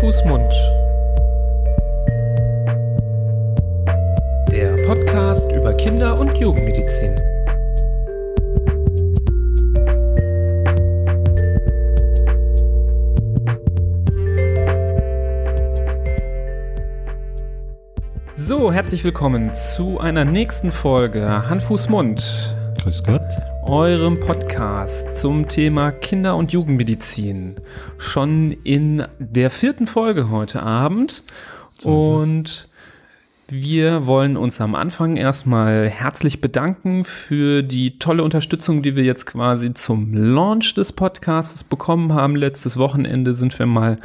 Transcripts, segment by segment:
Fuß, Mund. Der Podcast über Kinder- und Jugendmedizin. So, herzlich willkommen zu einer nächsten Folge Hand, Mund. Grüß Gott. Eurem Podcast zum Thema Kinder- und Jugendmedizin. Schon in der vierten Folge heute Abend. So und wir wollen uns am Anfang erstmal herzlich bedanken für die tolle Unterstützung, die wir jetzt quasi zum Launch des Podcasts bekommen haben. Letztes Wochenende sind wir mal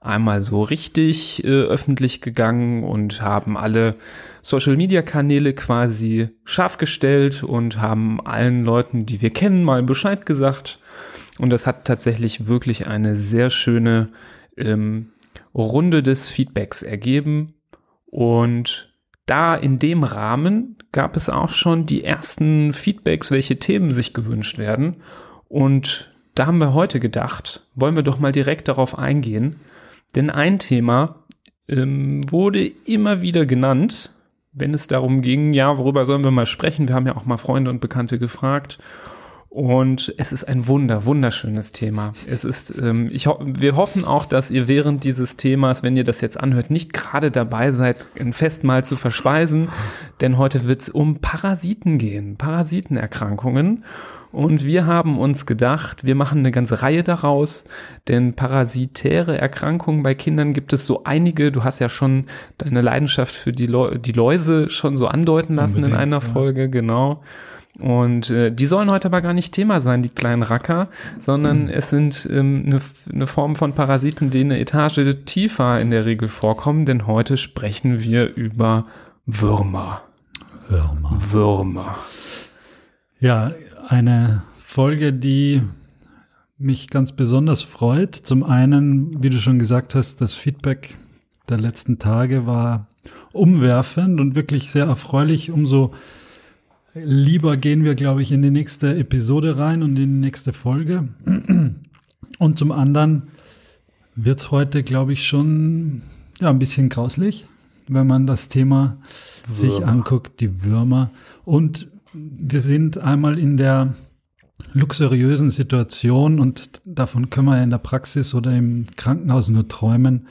einmal so richtig äh, öffentlich gegangen und haben alle Social-Media-Kanäle quasi scharf gestellt und haben allen Leuten, die wir kennen, mal Bescheid gesagt. Und das hat tatsächlich wirklich eine sehr schöne ähm, Runde des Feedbacks ergeben. Und da in dem Rahmen gab es auch schon die ersten Feedbacks, welche Themen sich gewünscht werden. Und da haben wir heute gedacht, wollen wir doch mal direkt darauf eingehen. Denn ein Thema ähm, wurde immer wieder genannt, wenn es darum ging, ja, worüber sollen wir mal sprechen? Wir haben ja auch mal Freunde und Bekannte gefragt. Und es ist ein wunder, wunderschönes Thema. Es ist, ähm, ich ho wir hoffen auch, dass ihr während dieses Themas, wenn ihr das jetzt anhört, nicht gerade dabei seid, ein Festmahl zu verspeisen, denn heute wird es um Parasiten gehen, Parasitenerkrankungen. Und wir haben uns gedacht, wir machen eine ganze Reihe daraus, denn parasitäre Erkrankungen bei Kindern gibt es so einige. Du hast ja schon deine Leidenschaft für die, Leu die Läuse schon so andeuten lassen in Unbedingt, einer ja. Folge, genau. Und äh, die sollen heute aber gar nicht Thema sein, die kleinen Racker, sondern es sind ähm, eine eine Form von Parasiten, die eine Etage tiefer in der Regel vorkommen, denn heute sprechen wir über Würmer. Mal. Würmer. Ja, eine Folge, die mich ganz besonders freut. Zum einen, wie du schon gesagt hast, das Feedback der letzten Tage war umwerfend und wirklich sehr erfreulich. Umso lieber gehen wir, glaube ich, in die nächste Episode rein und in die nächste Folge. Und zum anderen wird es heute, glaube ich, schon ja, ein bisschen grauslich, wenn man das Thema sich Würmer. anguckt, die Würmer. Und wir sind einmal in der luxuriösen Situation und davon können wir in der Praxis oder im Krankenhaus nur träumen,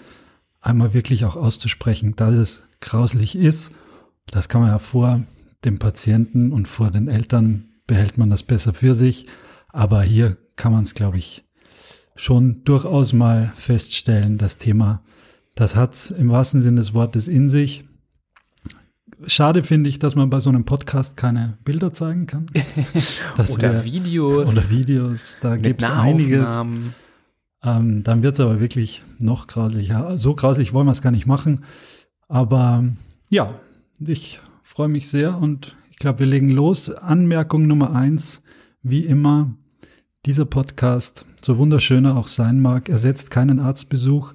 einmal wirklich auch auszusprechen, dass es grauslich ist. Das kann man ja vor dem Patienten und vor den Eltern behält man das besser für sich. Aber hier kann man es, glaube ich, schon durchaus mal feststellen, das Thema, das hat es im wahrsten Sinne des Wortes in sich. Schade finde ich, dass man bei so einem Podcast keine Bilder zeigen kann. Oder wär- Videos. oder Videos, da gibt es einiges. Ähm, dann wird es aber wirklich noch grauslicher. So grauslich wollen wir es gar nicht machen. Aber ja, ich freue mich sehr und ich glaube, wir legen los. Anmerkung Nummer eins, wie immer, dieser Podcast, so wunderschön er auch sein mag, ersetzt keinen Arztbesuch.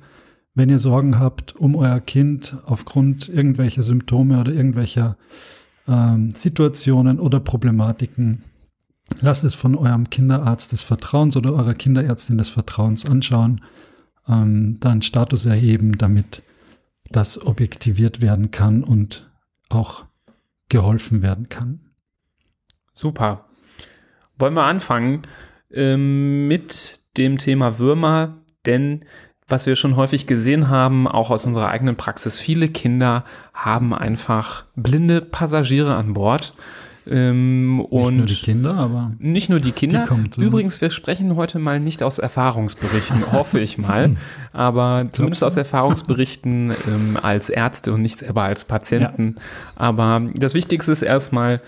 Wenn ihr Sorgen habt um euer Kind aufgrund irgendwelcher Symptome oder irgendwelcher ähm, Situationen oder Problematiken, lasst es von eurem Kinderarzt des Vertrauens oder eurer Kinderärztin des Vertrauens anschauen, ähm, dann Status erheben, damit das objektiviert werden kann und auch geholfen werden kann. Super. Wollen wir anfangen ähm, mit dem Thema Würmer, denn was wir schon häufig gesehen haben, auch aus unserer eigenen Praxis, viele Kinder haben einfach blinde Passagiere an Bord. Ähm, Nicht und nur die Kinder, aber Nicht nur die Kinder. Die. Übrigens, wir sprechen heute mal nicht aus Erfahrungsberichten, hoffe ich mal. Aber zumindest du? aus Erfahrungsberichten ähm, als Ärzte und nicht selber als Patienten. Aber das Wichtigste ist erstmal,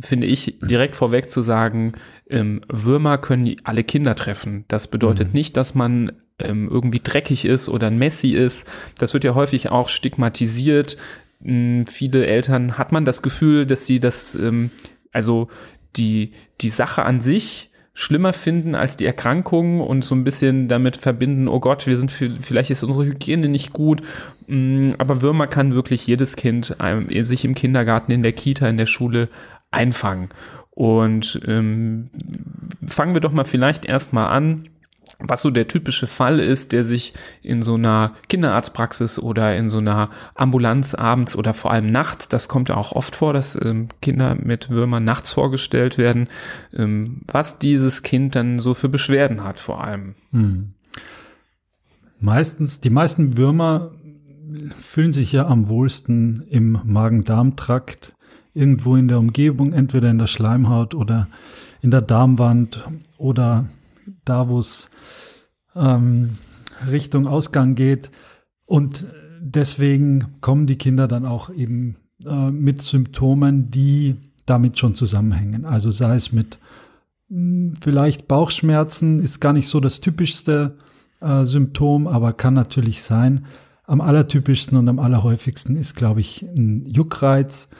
finde ich, direkt vorweg zu sagen, ähm, Würmer können alle Kinder treffen. Das bedeutet nicht, dass man ähm, irgendwie dreckig ist oder ein Messi ist. Das wird ja häufig auch stigmatisiert. Hm, viele Eltern hat man das Gefühl, dass sie das, ähm, also die, die Sache an sich schlimmer finden als die Erkrankung und so ein bisschen damit verbinden, oh Gott, wir sind viel- vielleicht ist unsere Hygiene nicht gut, Mm, aber Würmer kann wirklich jedes Kind ähm, sich im Kindergarten, in der Kita, in der Schule einfangen. Und ähm, fangen wir doch mal vielleicht erstmal an was so der typische Fall ist, der sich in so einer Kinderarztpraxis oder in so einer Ambulanz abends oder vor allem nachts, das kommt ja auch oft vor, dass ähm, Kinder mit Würmern nachts vorgestellt werden, ähm, was dieses Kind dann so für Beschwerden hat vor allem. Hm. Meistens, die meisten Würmer fühlen sich ja am wohlsten im Magen-Darm-Trakt, irgendwo in der Umgebung, entweder in der Schleimhaut oder in der Darmwand oder da, wo es ähm, Richtung Ausgang geht. Und deswegen kommen die Kinder dann auch eben äh, mit Symptomen, die damit schon zusammenhängen. Also sei es mit mh, hm, vielleicht Bauchschmerzen, ist gar nicht so das typischste äh, Symptom, aber kann natürlich sein. Am allertypischsten und am allerhäufigsten ist, glaube ich, ein Juckreiz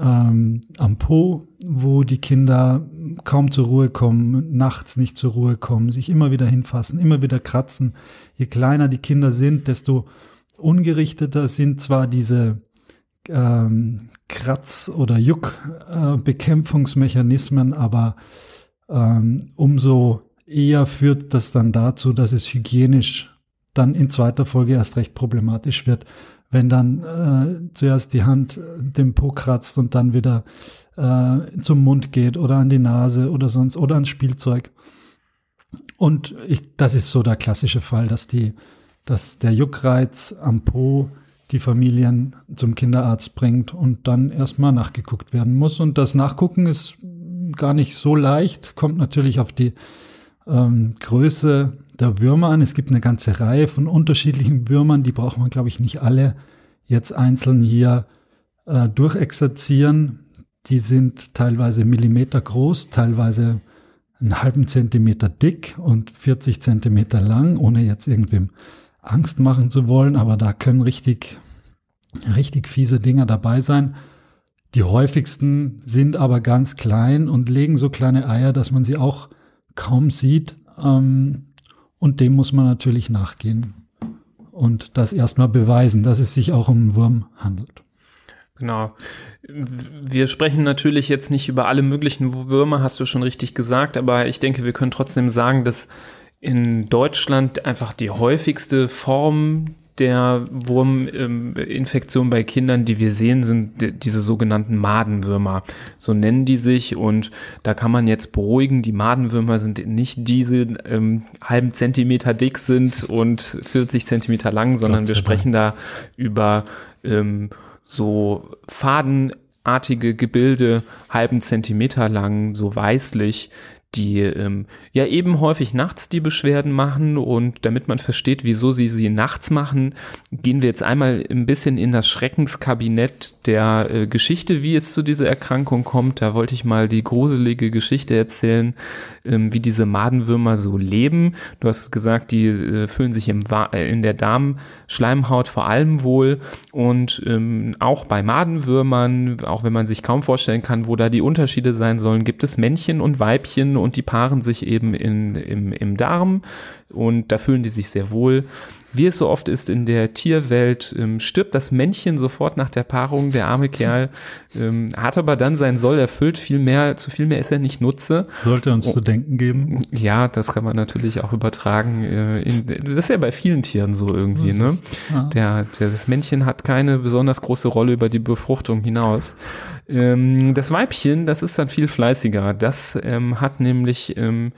ähm, am Po, wo die Kinder kaum zur Ruhe kommen, nachts nicht zur Ruhe kommen, sich immer wieder hinfassen, immer wieder kratzen. Je kleiner die Kinder sind, desto ungerichteter sind zwar diese ähm, Kratz- oder Juckbekämpfungsmechanismen, äh, aber ähm, umso eher führt das dann dazu, dass es hygienisch dann in zweiter Folge erst recht problematisch wird, wenn dann äh, zuerst die Hand den Po kratzt und dann wieder äh, zum Mund geht oder an die Nase oder sonst oder ans Spielzeug. Und ich, das ist so der klassische Fall, dass die, dass der Juckreiz am Po die Familien zum Kinderarzt bringt und dann erstmal nachgeguckt werden muss. Und das Nachgucken ist gar nicht so leicht, kommt natürlich auf die ähm, Größe der Würmer an. Es gibt eine ganze Reihe von unterschiedlichen Würmern, die braucht man, glaube ich, nicht alle jetzt einzeln hier äh, durchexerzieren. Die sind teilweise Millimeter groß, teilweise einen halben Zentimeter dick und 40 Zentimeter lang, ohne jetzt irgendwem Angst machen zu wollen, aber da können richtig, richtig fiese Dinger dabei sein. Die häufigsten sind aber ganz klein und legen so kleine Eier, dass man sie auch kaum sieht. Ähm, und dem muss man natürlich nachgehen und das erstmal beweisen, dass es sich auch um einen Wurm handelt. Genau. Wir sprechen natürlich jetzt nicht über alle möglichen Würmer, hast du schon richtig gesagt, aber ich denke, wir können trotzdem sagen, dass in Deutschland einfach die häufigste Form der Wurminfektion bei Kindern, die wir sehen, sind diese sogenannten Madenwürmer. So nennen die sich und da kann man jetzt beruhigen, die Madenwürmer sind nicht diese ähm, halben Zentimeter dick sind und 40 Zentimeter lang, sondern wir sprechen da über ähm, so fadenartige Gebilde, halben Zentimeter lang, so weißlich, die ähm, ja eben häufig nachts die Beschwerden machen und damit man versteht, wieso sie sie nachts machen, gehen wir jetzt einmal ein bisschen in das Schreckenskabinett der äh, Geschichte, wie es zu dieser Erkrankung kommt. Da wollte ich mal die gruselige Geschichte erzählen, ähm, wie diese Madenwürmer so leben. Du hast gesagt, die äh, fühlen sich im, äh, in der Darmschleimhaut vor allem wohl und ähm, auch bei Madenwürmern, auch wenn man sich kaum vorstellen kann, wo da die Unterschiede sein sollen, gibt es Männchen und Weibchen und die paaren sich eben in, im, im Darm und da fühlen die sich sehr wohl. Wie es so oft ist in der Tierwelt, ähm, stirbt das Männchen sofort nach der Paarung, der arme Kerl, ähm, hat aber dann sein Soll erfüllt, viel mehr, zu viel mehr ist er nicht Nutze. Sollte uns oh, zu denken geben. Ja, das kann man natürlich auch übertragen. Äh, in, das ist ja bei vielen Tieren so irgendwie, ne? Ja. der, der, das Männchen hat keine besonders große Rolle über die Befruchtung hinaus. Ähm, das Weibchen, das ist dann viel fleißiger. Das ähm, hat nämlich ähm,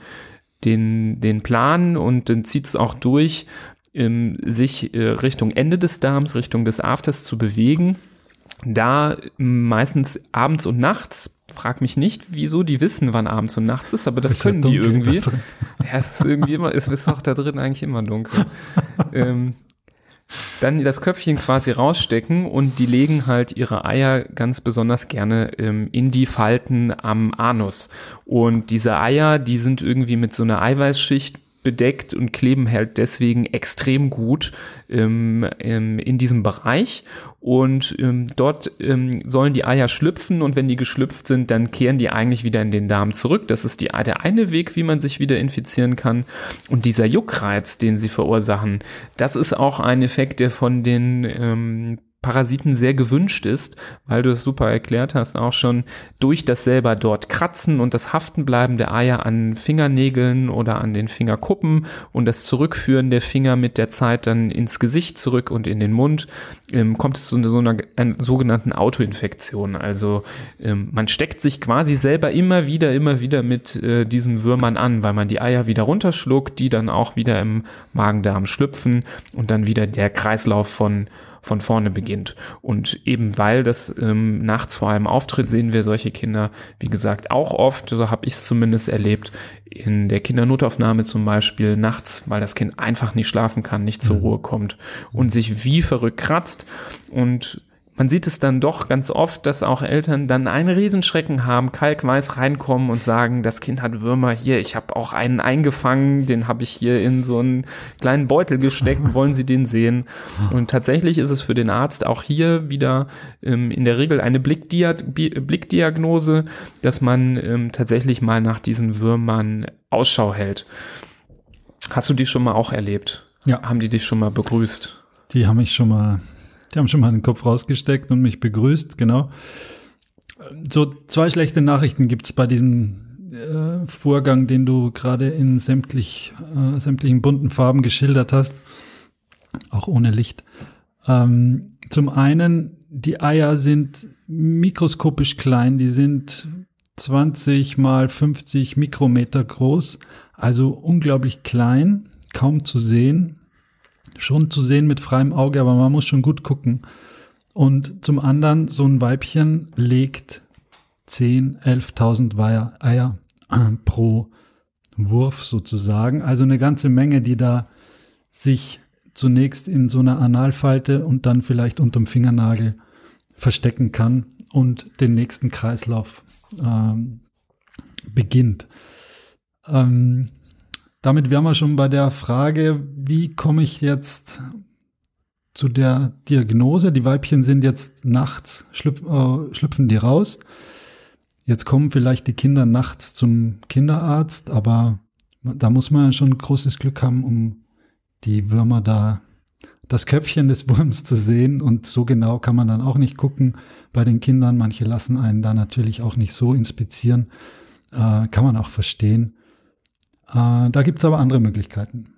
den, den Plan und dann zieht es auch durch, ähm, sich äh, Richtung Ende des Darms, Richtung des Afters zu bewegen. Da meistens abends und nachts, frag mich nicht, wieso die wissen, wann abends und nachts ist, aber das ist können ja die irgendwie. Ja, es ist irgendwie immer, es ist auch da drin eigentlich immer dunkel. ähm, dann das Köpfchen quasi rausstecken und die legen halt ihre Eier ganz besonders gerne ähm, in die Falten am Anus. Und diese Eier, die sind irgendwie mit so einer Eiweißschicht bedeckt und kleben halt deswegen extrem gut ähm, ähm, in diesem Bereich. Und ähm, dort ähm, sollen die Eier schlüpfen und wenn die geschlüpft sind, dann kehren die eigentlich wieder in den Darm zurück. Das ist die, der eine Weg, wie man sich wieder infizieren kann. Und dieser Juckreiz, den sie verursachen, das ist auch ein Effekt, der von den ähm, Parasiten sehr gewünscht ist, weil du es super erklärt hast, auch schon durch das selber dort kratzen und das Haftenbleiben der Eier an Fingernägeln oder an den Fingerkuppen und das Zurückführen der Finger mit der Zeit dann ins Gesicht zurück und in den Mund, ähm, kommt es zu so einer, einer sogenannten Autoinfektion. Also ähm, man steckt sich quasi selber immer wieder, immer wieder mit äh, diesen Würmern an, weil man die Eier wieder runterschluckt, die dann auch wieder im Magen-Darm schlüpfen und dann wieder der Kreislauf von von vorne beginnt. Und eben weil das ähm, nachts vor allem auftritt, sehen wir solche Kinder, wie gesagt, auch oft, so habe ich es zumindest erlebt, in der Kindernotaufnahme zum Beispiel nachts, weil das Kind einfach nicht schlafen kann, nicht zur mhm. Ruhe kommt und sich wie verrückt kratzt und man sieht es dann doch ganz oft, dass auch Eltern dann einen Riesenschrecken haben, kalkweiß reinkommen und sagen, das Kind hat Würmer hier, ich habe auch einen eingefangen, den habe ich hier in so einen kleinen Beutel gesteckt, wollen Sie den sehen? Und tatsächlich ist es für den Arzt auch hier wieder ähm, in der Regel eine Blickdia Blickdiagnose, dass man ähm, tatsächlich mal nach diesen Würmern Ausschau hält. Hast du die schon mal auch erlebt? Ja. Haben die dich schon mal begrüßt? Die haben mich schon mal die haben schon mal den Kopf rausgesteckt und mich begrüßt, genau. So zwei schlechte Nachrichten gibt es bei diesem äh, Vorgang, den du gerade in sämtlich, äh, sämtlichen bunten Farben geschildert hast, auch ohne Licht. Ähm, zum einen, die Eier sind mikroskopisch klein, die sind 20 mal 50 Mikrometer groß, also unglaublich klein, kaum zu sehen schon zu sehen mit freiem Auge, aber man muss schon gut gucken. Und zum anderen, so ein Weibchen legt 10, 11.000 Eier, äh, pro Wurf sozusagen. Also eine ganze Menge, die da sich zunächst in so einer Analfalte und dann vielleicht unterm Fingernagel verstecken kann und den nächsten Kreislauf ähm, beginnt. Ähm, damit wären wir schon bei der Frage, wie komme ich jetzt zu der Diagnose? Die Weibchen sind jetzt nachts, schlüpf, äh, schlüpfen die raus. Jetzt kommen vielleicht die Kinder nachts zum Kinderarzt, aber da muss man schon großes Glück haben, um die Würmer da, das Köpfchen des Wurms zu sehen. Und so genau kann man dann auch nicht gucken bei den Kindern. Manche lassen einen da natürlich auch nicht so inspizieren. Äh, kann man auch verstehen. Äh, da gibt es aber andere Möglichkeiten.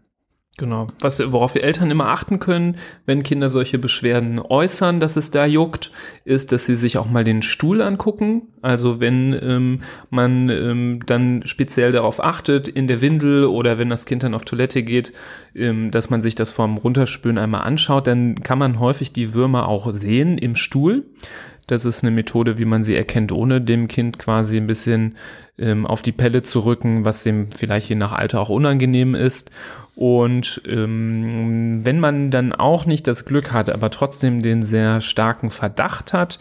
Genau. Was, worauf wir Eltern immer achten können, wenn Kinder solche Beschwerden äußern, dass es da juckt, ist, dass sie sich auch mal den Stuhl angucken. Also wenn ähm, man ähm, dann speziell darauf achtet, in der Windel oder wenn das Kind dann auf Toilette geht, ähm, dass man sich das vorm Runterspülen einmal anschaut, dann kann man häufig die Würmer auch sehen im Stuhl. Das ist eine Methode, wie man sie erkennt, ohne dem Kind quasi ein bisschen ähm, auf die Pelle zu rücken, was dem vielleicht je nach Alter auch unangenehm ist. Und ähm, wenn man dann auch nicht das Glück hat, aber trotzdem den sehr starken Verdacht hat,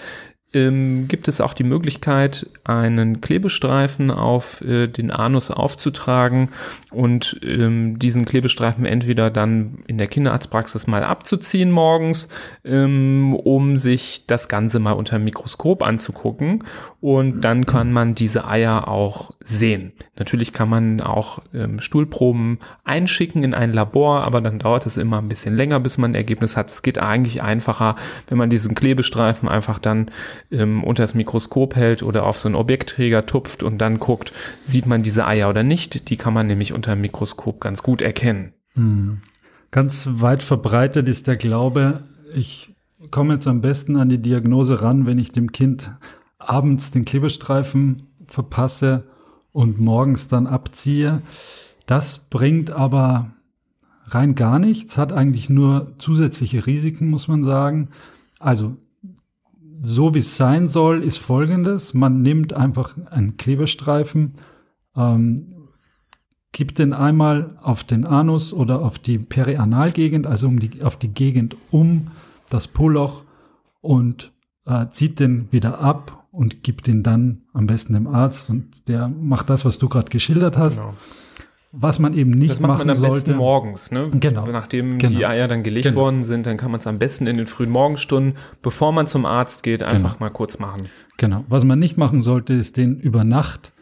ähm, gibt es auch die Möglichkeit, einen Klebestreifen auf äh, den Anus aufzutragen und ähm, diesen Klebestreifen entweder dann in der Kinderarztpraxis mal abzuziehen morgens, ähm, um sich das Ganze mal unter dem Mikroskop anzugucken und dann kann man diese Eier auch sehen. Natürlich kann man auch ähm, Stuhlproben einschicken in ein Labor, aber dann dauert es immer ein bisschen länger, bis man ein Ergebnis hat. Es geht eigentlich einfacher, wenn man diesen Klebestreifen einfach dann ähm, unter das Mikroskop hält oder auf so einen Objektträger tupft und dann guckt, sieht man diese Eier oder nicht. Die kann man nämlich unter dem Mikroskop ganz gut erkennen. Hm. Ganz weit verbreitet ist der Glaube, ich komme jetzt am besten an die Diagnose ran, wenn ich dem Kind abends den Klebestreifen verpasse und morgens dann abziehe. Das bringt aber rein gar nichts, hat eigentlich nur zusätzliche Risiken, muss man sagen. Also so wie es sein soll, ist folgendes. Man nimmt einfach einen Klebestreifen, ähm, gibt den einmal auf den Anus oder auf die Perianalgegend, also um die, auf die Gegend um das Poloch und äh, zieht den wieder ab und gibt den dann am besten dem Arzt und der macht das, was du gerade geschildert hast. Genau was man eben nicht das macht machen man am sollte. besten morgens, ne? Genau. Nachdem genau. die Eier dann gelegt genau. worden sind, dann kann man es am besten in den frühen Morgenstunden, bevor man zum Arzt geht, einfach genau. mal kurz machen. Genau. Was man nicht machen sollte, ist den über Nacht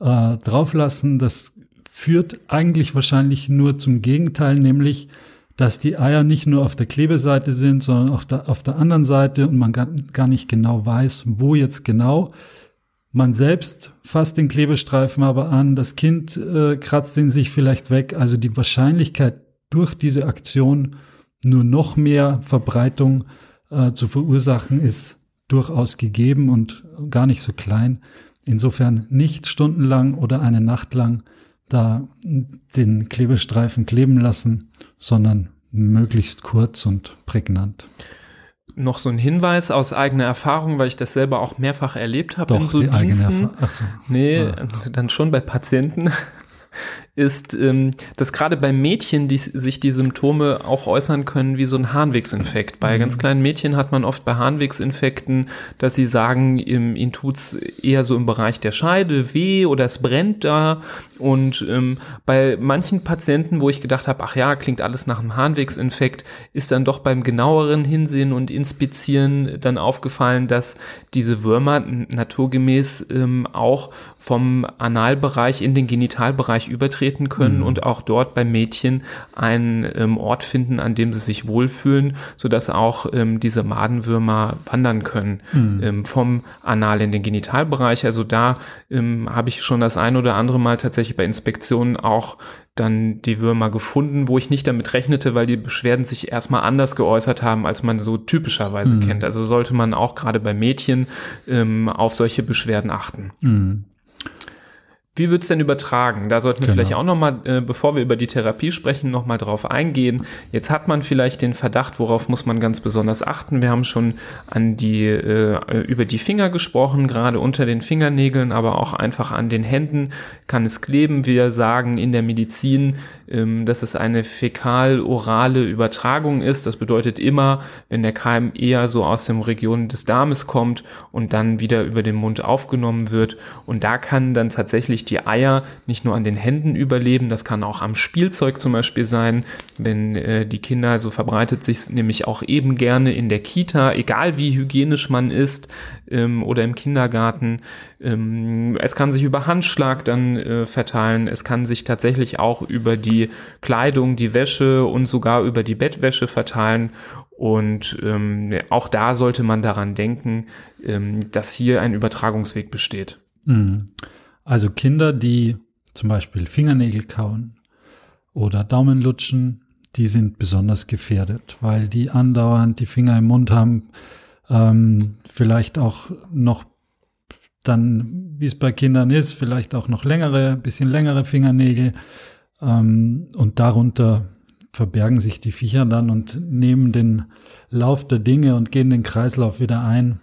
äh, drauflassen. Das führt eigentlich wahrscheinlich nur zum Gegenteil, nämlich dass die Eier nicht nur auf der Klebeseite sind, sondern auf der, auf der anderen Seite und man gar, gar nicht genau weiß, wo jetzt genau. Man selbst fasst den Klebestreifen aber an, das Kind äh, kratzt ihn sich vielleicht weg. Also die Wahrscheinlichkeit durch diese Aktion nur noch mehr Verbreitung äh, zu verursachen ist durchaus gegeben und gar nicht so klein. Insofern nicht stundenlang oder eine Nacht lang da den Klebestreifen kleben lassen, sondern möglichst kurz und prägnant. Noch so ein Hinweis aus eigener Erfahrung, weil ich das selber auch mehrfach erlebt habe Doch, in so die eigene Diensten. Erfahrung. Ach so. Nee, Ja. dann schon bei Patienten. Ist, ähm, dass gerade bei Mädchen die, sich die Symptome auch äußern können wie so ein Harnwegsinfekt. Bei ganz kleinen Mädchen hat man oft bei Harnwegsinfekten, dass sie sagen, ihm, ihnen tut's eher so im Bereich der Scheide weh oder es brennt da. Und ähm, bei manchen Patienten, wo ich gedacht habe, ach ja, klingt alles nach einem Harnwegsinfekt, ist dann doch beim genaueren Hinsehen und Inspizieren dann aufgefallen, dass diese Würmer naturgemäß ähm, auch vom Analbereich in den Genitalbereich übertreten können Mhm. und auch dort bei Mädchen einen ähm, Ort finden, an dem sie sich wohlfühlen, sodass auch ähm, diese Madenwürmer wandern können Mhm. ähm, vom Anal in den Genitalbereich. Also da ähm, habe ich schon das ein oder andere Mal tatsächlich bei Inspektionen auch dann die Würmer gefunden, wo ich nicht damit rechnete, weil die Beschwerden sich erstmal anders geäußert haben, als man so typischerweise Mhm. kennt. Also sollte man auch gerade bei Mädchen ähm, auf solche Beschwerden achten. Mhm. Wie wird's denn übertragen? Da sollten wir Genau. vielleicht auch nochmal, äh, bevor wir über die Therapie sprechen, nochmal drauf eingehen. Jetzt hat man vielleicht den Verdacht, worauf muss man ganz besonders achten. Wir haben schon an die, äh, über die Finger gesprochen, gerade unter den Fingernägeln, aber auch einfach an den Händen kann es kleben. Wir sagen in der Medizin, ähm, dass es eine fäkal-orale Übertragung ist. Das bedeutet immer, wenn der Keim eher so aus den Regionen des Darmes kommt und dann wieder über den Mund aufgenommen wird. Und da kann dann tatsächlich die Eier nicht nur an den Händen überleben, das kann auch am Spielzeug zum Beispiel sein, wenn äh, die Kinder, so verbreitet sich nämlich auch eben gerne in der Kita, egal wie hygienisch man ist ähm, oder im Kindergarten. Ähm, es kann sich über Handschlag dann äh, verteilen, es kann sich tatsächlich auch über die Kleidung, die Wäsche und sogar über die Bettwäsche verteilen. Und ähm, auch da sollte man daran denken, ähm, dass hier ein Übertragungsweg besteht. Mhm. Also Kinder, die zum Beispiel Fingernägel kauen oder Daumen lutschen, die sind besonders gefährdet, weil die andauernd die Finger im Mund haben, ähm, vielleicht auch noch dann, wie es bei Kindern ist, vielleicht auch noch längere, bisschen längere Fingernägel ähm, und darunter verbergen sich die Viecher dann und nehmen den Lauf der Dinge und gehen den Kreislauf wieder ein,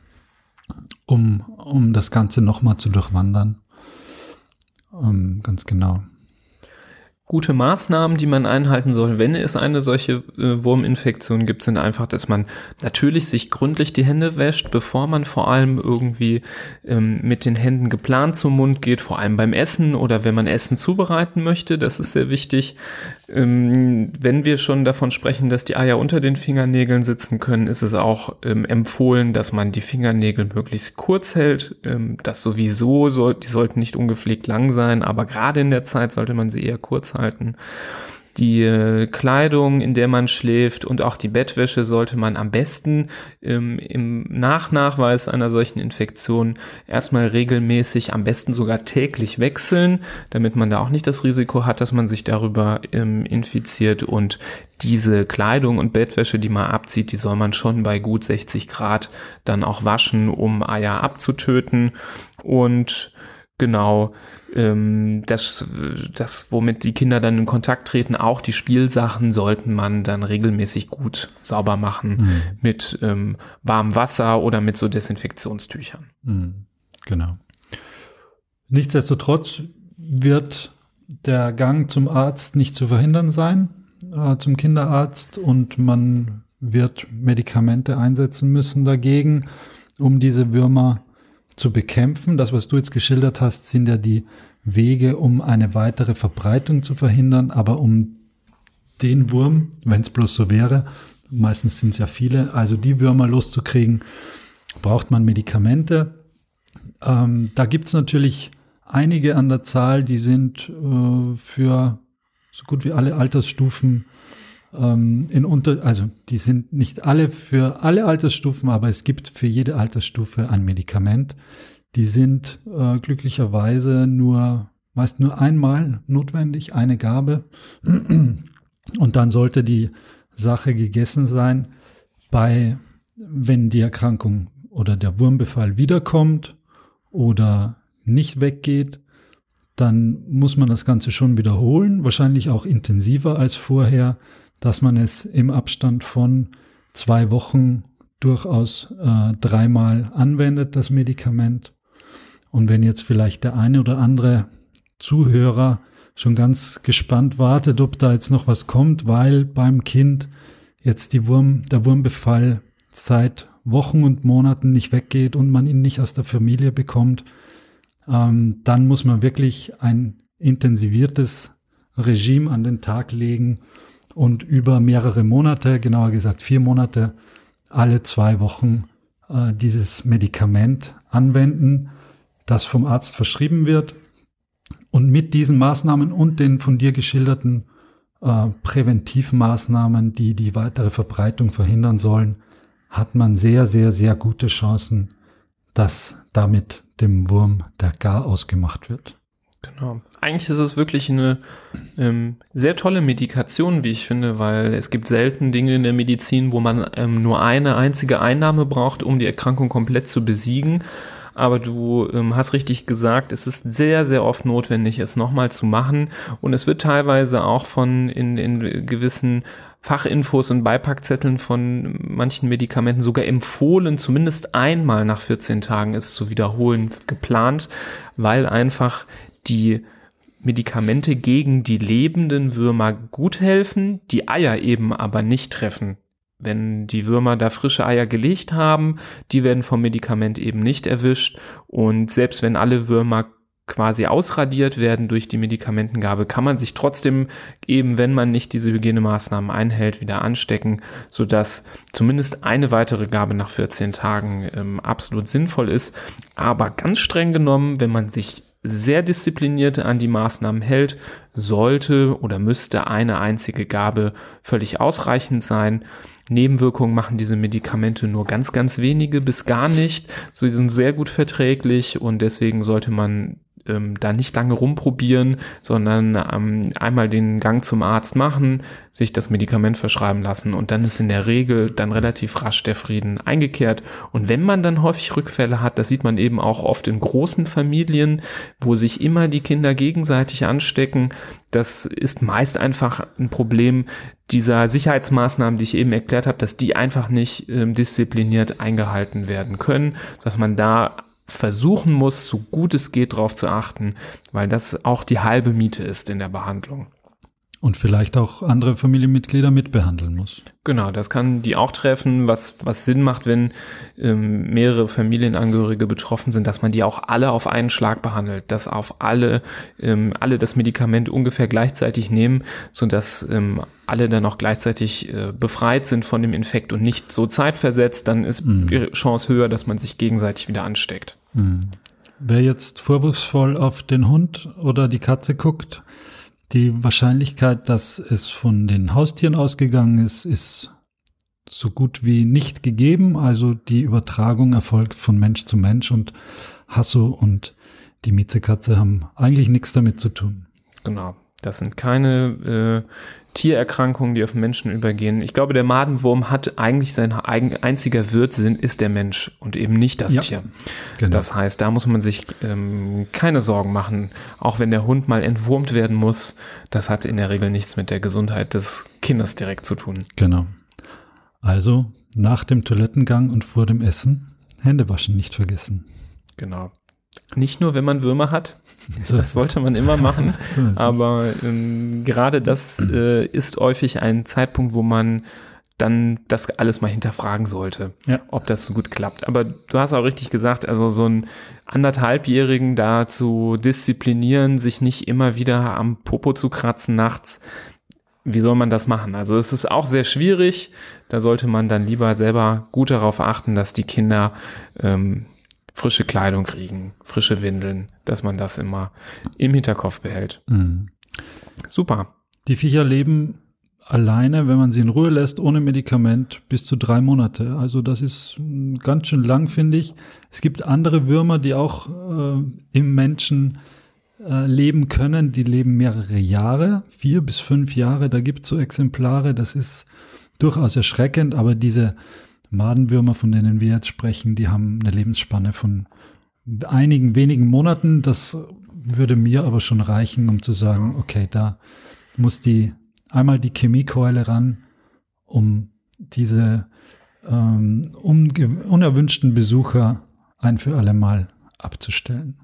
um, um das Ganze nochmal zu durchwandern. Ähm, ganz genau. Gute Maßnahmen, die man einhalten soll, wenn es eine solche äh, Wurminfektion gibt, sind einfach, dass man natürlich sich gründlich die Hände wäscht, bevor man vor allem irgendwie ähm, mit den Händen geplant zum Mund geht, vor allem beim Essen oder wenn man Essen zubereiten möchte, das ist sehr wichtig. Ähm, wenn wir schon davon sprechen, dass die Eier unter den Fingernägeln sitzen können, ist es auch ähm, empfohlen, dass man die Fingernägel möglichst kurz hält. Ähm, das sowieso, soll, die sollten nicht ungepflegt lang sein, aber gerade in der Zeit sollte man sie eher kurz halten. Die äh, Kleidung, in der man schläft und auch die Bettwäsche sollte man am besten ähm, im Nachnachweis einer solchen Infektion erstmal regelmäßig, am besten sogar täglich wechseln, damit man da auch nicht das Risiko hat, dass man sich darüber ähm, infiziert. Und diese Kleidung und Bettwäsche, die man abzieht, die soll man schon bei gut 60 Grad dann auch waschen, um Eier abzutöten. Und Genau, ähm, das, das, womit die Kinder dann in Kontakt treten, auch die Spielsachen sollten man dann regelmäßig gut sauber machen Mhm. mit ähm, warmem Wasser oder mit so Desinfektionstüchern. Mhm. Genau. Nichtsdestotrotz wird der Gang zum Arzt nicht zu verhindern sein, äh, zum Kinderarzt, und man wird Medikamente einsetzen müssen dagegen, um diese Würmer zu bekämpfen. Das, was du jetzt geschildert hast, sind ja die Wege, um eine weitere Verbreitung zu verhindern, aber um den Wurm, wenn es bloß so wäre, meistens sind es ja viele, also die Würmer loszukriegen, braucht man Medikamente. Ähm, da gibt es natürlich einige an der Zahl, die sind äh, für so gut wie alle Altersstufen ähm, in unter, also die sind nicht alle für alle Altersstufen, aber es gibt für jede Altersstufe ein Medikament. Die sind äh, glücklicherweise nur meist nur einmal notwendig, eine Gabe. Und dann sollte die Sache gegessen sein. Bei, wenn die Erkrankung oder der Wurmbefall wiederkommt oder nicht weggeht, dann muss man das Ganze schon wiederholen, wahrscheinlich auch intensiver als vorher, dass man es im Abstand von zwei Wochen durchaus äh, dreimal anwendet, das Medikament. Und wenn jetzt vielleicht der eine oder andere Zuhörer schon ganz gespannt wartet, ob da jetzt noch was kommt, weil beim Kind jetzt die Wurm, der Wurmbefall seit Wochen und Monaten nicht weggeht und man ihn nicht aus der Familie bekommt, ähm, dann muss man wirklich ein intensiviertes Regime an den Tag legen und über mehrere Monate, genauer gesagt vier Monate, alle zwei Wochen äh, dieses Medikament anwenden, das vom Arzt verschrieben wird. Und mit diesen Maßnahmen und den von dir geschilderten äh, Präventivmaßnahmen, die die weitere Verbreitung verhindern sollen, hat man sehr, sehr, sehr gute Chancen, dass damit dem Wurm der Gar ausgemacht wird. Genau. Eigentlich ist es wirklich eine ähm, sehr tolle Medikation, wie ich finde, weil es gibt selten Dinge in der Medizin, wo man ähm, nur eine einzige Einnahme braucht, um die Erkrankung komplett zu besiegen. Aber du ähm, hast richtig gesagt, es ist sehr, sehr oft notwendig, es nochmal zu machen. Und es wird teilweise auch von in, in gewissen Fachinfos und Beipackzetteln von manchen Medikamenten sogar empfohlen, zumindest einmal nach 14 Tagen es zu wiederholen geplant, weil einfach die Medikamente gegen die lebenden Würmer gut helfen, die Eier eben aber nicht treffen. Wenn die Würmer da frische Eier gelegt haben, die werden vom Medikament eben nicht erwischt und selbst wenn alle Würmer quasi ausradiert werden durch die Medikamentengabe, kann man sich trotzdem eben, wenn man nicht diese Hygienemaßnahmen einhält, wieder anstecken, sodass zumindest eine weitere Gabe nach 14 Tagen ähm, absolut sinnvoll ist. Aber ganz streng genommen, wenn man sich sehr diszipliniert an die Maßnahmen hält, sollte oder müsste eine einzige Gabe völlig ausreichend sein. Nebenwirkungen machen diese Medikamente nur ganz, ganz wenige bis gar nicht. Sie sind sehr gut verträglich und deswegen sollte man ähm, da nicht lange rumprobieren, sondern ähm, einmal den Gang zum Arzt machen, sich das Medikament verschreiben lassen und dann ist in der Regel dann relativ rasch der Frieden eingekehrt. Und wenn man dann häufig Rückfälle hat, das sieht man eben auch oft in großen Familien, wo sich immer die Kinder gegenseitig anstecken, das ist meist einfach ein Problem dieser Sicherheitsmaßnahmen, die ich eben erklärt habe, dass die einfach nicht ähm, diszipliniert eingehalten werden können, dass man da versuchen muss, so gut es geht, darauf zu achten, weil das auch die halbe Miete ist in der Behandlung. Und vielleicht auch andere Familienmitglieder mitbehandeln muss. Genau, das kann die auch treffen, was, was Sinn macht, wenn ähm, mehrere Familienangehörige betroffen sind, dass man die auch alle auf einen Schlag behandelt, dass auf alle, ähm, alle das Medikament ungefähr gleichzeitig nehmen, sodass ähm, alle dann auch gleichzeitig äh, befreit sind von dem Infekt und nicht so zeitversetzt, dann ist mhm. die Chance höher, dass man sich gegenseitig wieder ansteckt. Mhm. Wer jetzt vorwurfsvoll auf den Hund oder die Katze guckt, die Wahrscheinlichkeit, dass es von den Haustieren ausgegangen ist, ist so gut wie nicht gegeben. Also die Übertragung erfolgt von Mensch zu Mensch und Hasso und die Miezekatze haben eigentlich nichts damit zu tun. Genau. Das sind keine äh, Tiererkrankungen, die auf Menschen übergehen. Ich glaube, der Madenwurm hat eigentlich sein einziger Wirtsinn ist der Mensch und eben nicht das ja, Tier. Genau. Das heißt, da muss man sich ähm, keine Sorgen machen. Auch wenn der Hund mal entwurmt werden muss, das hat in der Regel nichts mit der Gesundheit des Kindes direkt zu tun. Genau. Also nach dem Toilettengang und vor dem Essen Hände waschen nicht vergessen. Genau. Nicht nur, wenn man Würmer hat, das sollte man immer machen, aber ähm, gerade das äh, ist häufig ein Zeitpunkt, wo man dann das alles mal hinterfragen sollte, ja. ob das so gut klappt. Aber du hast auch richtig gesagt, also so einen anderthalbjährigen da zu disziplinieren, sich nicht immer wieder am Popo zu kratzen nachts, wie soll man das machen? Also es ist auch sehr schwierig. Da sollte man dann lieber selber gut darauf achten, dass die Kinder ähm, frische Kleidung kriegen, frische Windeln, dass man das immer im Hinterkopf behält. Mhm. Super. Die Viecher leben alleine, wenn man sie in Ruhe lässt, ohne Medikament, bis zu drei Monate. Also das ist ganz schön lang, finde ich. Es gibt andere Würmer, die auch äh, im Menschen äh, leben können. Die leben mehrere Jahre, vier bis fünf Jahre. Da gibt es so Exemplare. Das ist durchaus erschreckend, aber diese Madenwürmer, von denen wir jetzt sprechen, die haben eine Lebensspanne von einigen wenigen Monaten. Das würde mir aber schon reichen, um zu sagen, okay, da muss die einmal die Chemiekeule ran, um diese ähm, unerwünschten Besucher ein für alle Mal abzustellen.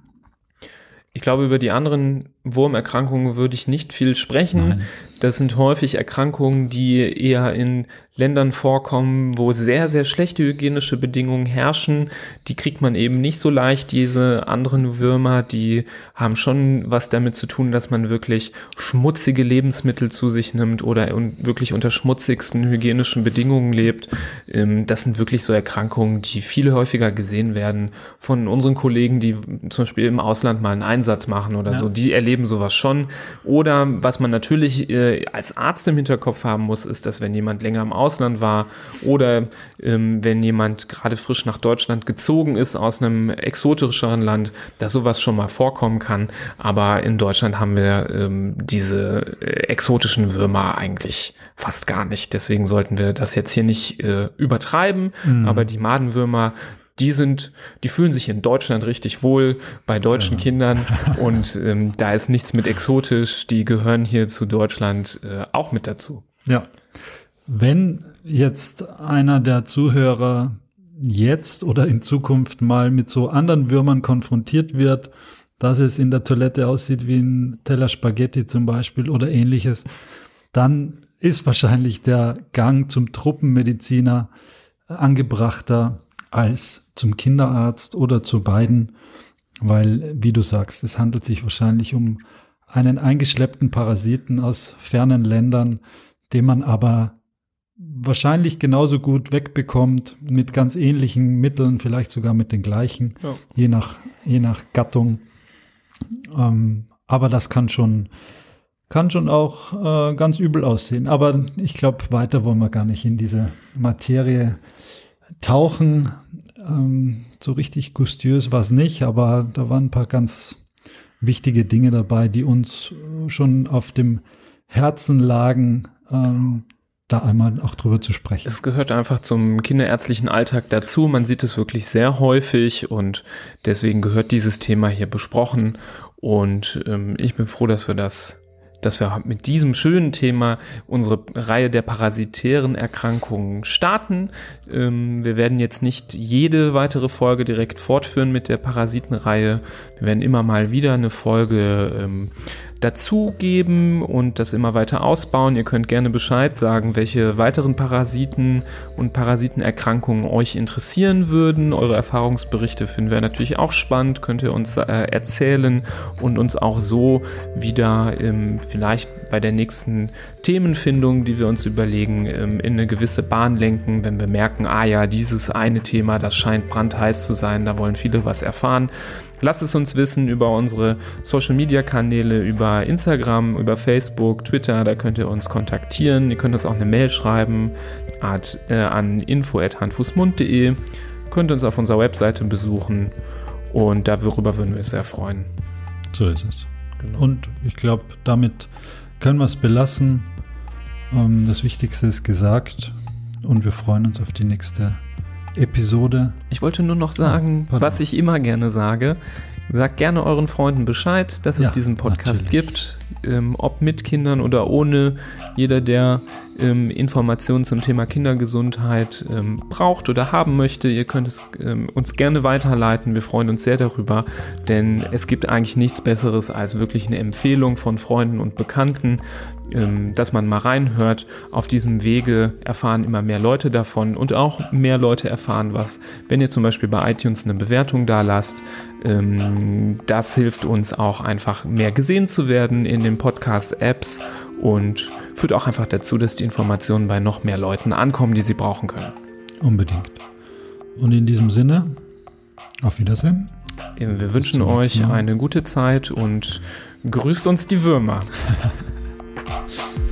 Ich glaube, über die anderen Wurmerkrankungen würde ich nicht viel sprechen. Nein. Das sind häufig Erkrankungen, die eher in Ländern vorkommen, wo sehr, sehr schlechte hygienische Bedingungen herrschen. Die kriegt man eben nicht so leicht. Diese anderen Würmer, die haben schon was damit zu tun, dass man wirklich schmutzige Lebensmittel zu sich nimmt oder wirklich unter schmutzigsten hygienischen Bedingungen lebt. Ähm, das sind wirklich so Erkrankungen, die viel häufiger gesehen werden von unseren Kollegen, die zum Beispiel im Ausland mal einen Einsatz machen oder ja. so. Die erleben sowas schon. Oder was man natürlich äh, als Arzt im Hinterkopf haben muss, ist, dass wenn jemand länger im Ausland war oder ähm, wenn jemand gerade frisch nach Deutschland gezogen ist aus einem exotischeren Land, dass sowas schon mal vorkommen kann. Aber in Deutschland haben wir ähm, diese äh, exotischen Würmer eigentlich fast gar nicht. Deswegen sollten wir das jetzt hier nicht äh, übertreiben. Mhm. Aber die Madenwürmer, die sind, die fühlen sich in Deutschland richtig wohl bei deutschen ja. Kindern und ähm, da ist nichts mit exotisch. Die gehören hier zu Deutschland äh, auch mit dazu. Ja. Wenn jetzt einer der Zuhörer jetzt oder in Zukunft mal mit so anderen Würmern konfrontiert wird, dass es in der Toilette aussieht wie ein Teller Spaghetti zum Beispiel oder ähnliches, dann ist wahrscheinlich der Gang zum Truppenmediziner angebrachter als zum Kinderarzt oder zu beiden, weil, wie du sagst, es handelt sich wahrscheinlich um einen eingeschleppten Parasiten aus fernen Ländern, den man aber wahrscheinlich genauso gut wegbekommt mit ganz ähnlichen Mitteln, vielleicht sogar mit den gleichen, ja. je, nach, je nach Gattung. Ähm, aber das kann schon, kann schon auch äh, ganz übel aussehen. Aber ich glaube, weiter wollen wir gar nicht in diese Materie tauchen. Ähm, so richtig gustiös war es nicht, aber da waren ein paar ganz wichtige Dinge dabei, die uns schon auf dem Herzen lagen, ähm, da einmal auch drüber zu sprechen. Es gehört einfach zum kinderärztlichen Alltag dazu. Man sieht es wirklich sehr häufig und deswegen gehört dieses Thema hier besprochen. Und ähm, ich bin froh, dass wir das dass wir mit diesem schönen Thema unsere Reihe der parasitären Erkrankungen starten. Ähm, wir werden jetzt nicht jede weitere Folge direkt fortführen mit der Parasitenreihe. Wir werden immer mal wieder eine Folge ähm, dazugeben und das immer weiter ausbauen. Ihr könnt gerne Bescheid sagen, welche weiteren Parasiten und Parasitenerkrankungen euch interessieren würden. Eure Erfahrungsberichte finden wir natürlich auch spannend, könnt ihr uns äh, erzählen und uns auch so wieder ähm, vielleicht bei der nächsten Themenfindung, die wir uns überlegen, ähm, in eine gewisse Bahn lenken, wenn wir merken, ah ja, dieses eine Thema, das scheint brandheiß zu sein, da wollen viele was erfahren. Lasst es uns wissen über unsere Social Media Kanäle, über Instagram, über Facebook, Twitter, da könnt ihr uns kontaktieren. Ihr könnt uns auch eine Mail schreiben at, äh, an info.handfußmund.de. Könnt uns auf unserer Webseite besuchen und darüber würden wir uns sehr freuen. So ist es. Genau. Und ich glaube, damit können wir es belassen. Ähm, das Wichtigste ist gesagt und wir freuen uns auf die nächste Episode. Ich wollte nur noch sagen, oh, was ich immer gerne sage. Sagt gerne euren Freunden Bescheid, dass es ja, diesen Podcast natürlich. gibt, ähm, ob mit Kindern oder ohne. Jeder, der ähm, Informationen zum Thema Kindergesundheit ähm, braucht oder haben möchte, ihr könnt es ähm, uns gerne weiterleiten. Wir freuen uns sehr darüber, denn es gibt eigentlich nichts Besseres als wirklich eine Empfehlung von Freunden und Bekannten, ähm, dass man mal reinhört. Auf diesem Wege erfahren immer mehr Leute davon und auch mehr Leute erfahren was, wenn ihr zum Beispiel bei iTunes eine Bewertung da lasst. Ähm, das hilft uns auch einfach mehr gesehen zu werden in den Podcast-Apps und führt auch einfach dazu, dass die Informationen bei noch mehr Leuten ankommen, die sie brauchen können. Unbedingt. Und in diesem Sinne, auf Wiedersehen. Wir wünschen euch eine gute Zeit und grüßt uns die Würmer.